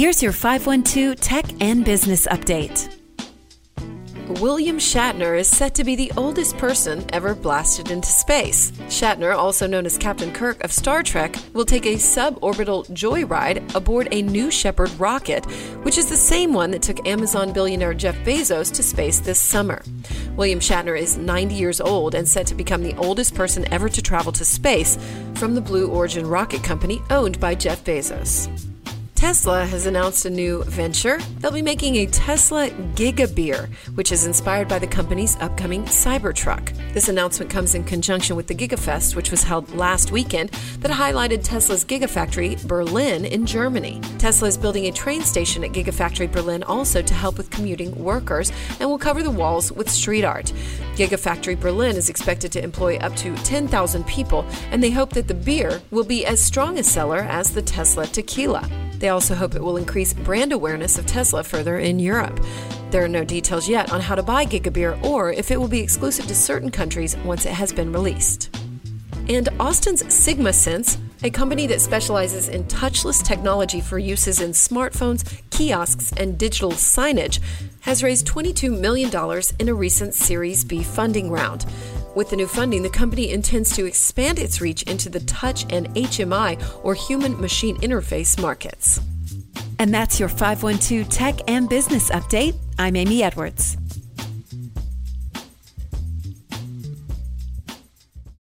Here's your 512 Tech and Business Update. William Shatner is set to be the oldest person ever blasted into space. Shatner, also known as Captain Kirk of Star Trek, will take a suborbital joyride aboard a New Shepard rocket, which is the same one that took Amazon billionaire Jeff Bezos to space this summer. William Shatner is 90 years old and set to become the oldest person ever to travel to space from the Blue Origin rocket company owned by Jeff Bezos. Tesla has announced a new venture. They'll be making a Tesla Giga Beer, which is inspired by the company's upcoming Cybertruck. This announcement comes in conjunction with the GigaFest, which was held last weekend, that highlighted Tesla's Gigafactory Berlin in Germany. Tesla is building a train station at Gigafactory Berlin also to help with commuting workers and will cover the walls with street art. Gigafactory Berlin is expected to employ up to 10,000 people, and they hope that the beer will be as strong a seller as the Tesla tequila. They also hope it will increase brand awareness of Tesla further in Europe. There are no details yet on how to buy Gigabeer or if it will be exclusive to certain countries once it has been released. And Austin's SigmaSense, a company that specializes in touchless technology for uses in smartphones, kiosks, and digital signage, has raised $22 million in a recent Series B funding round. With the new funding, the company intends to expand its reach into the touch and HMI or human machine interface markets. And that's your 512 Tech and Business Update. I'm Amy Edwards.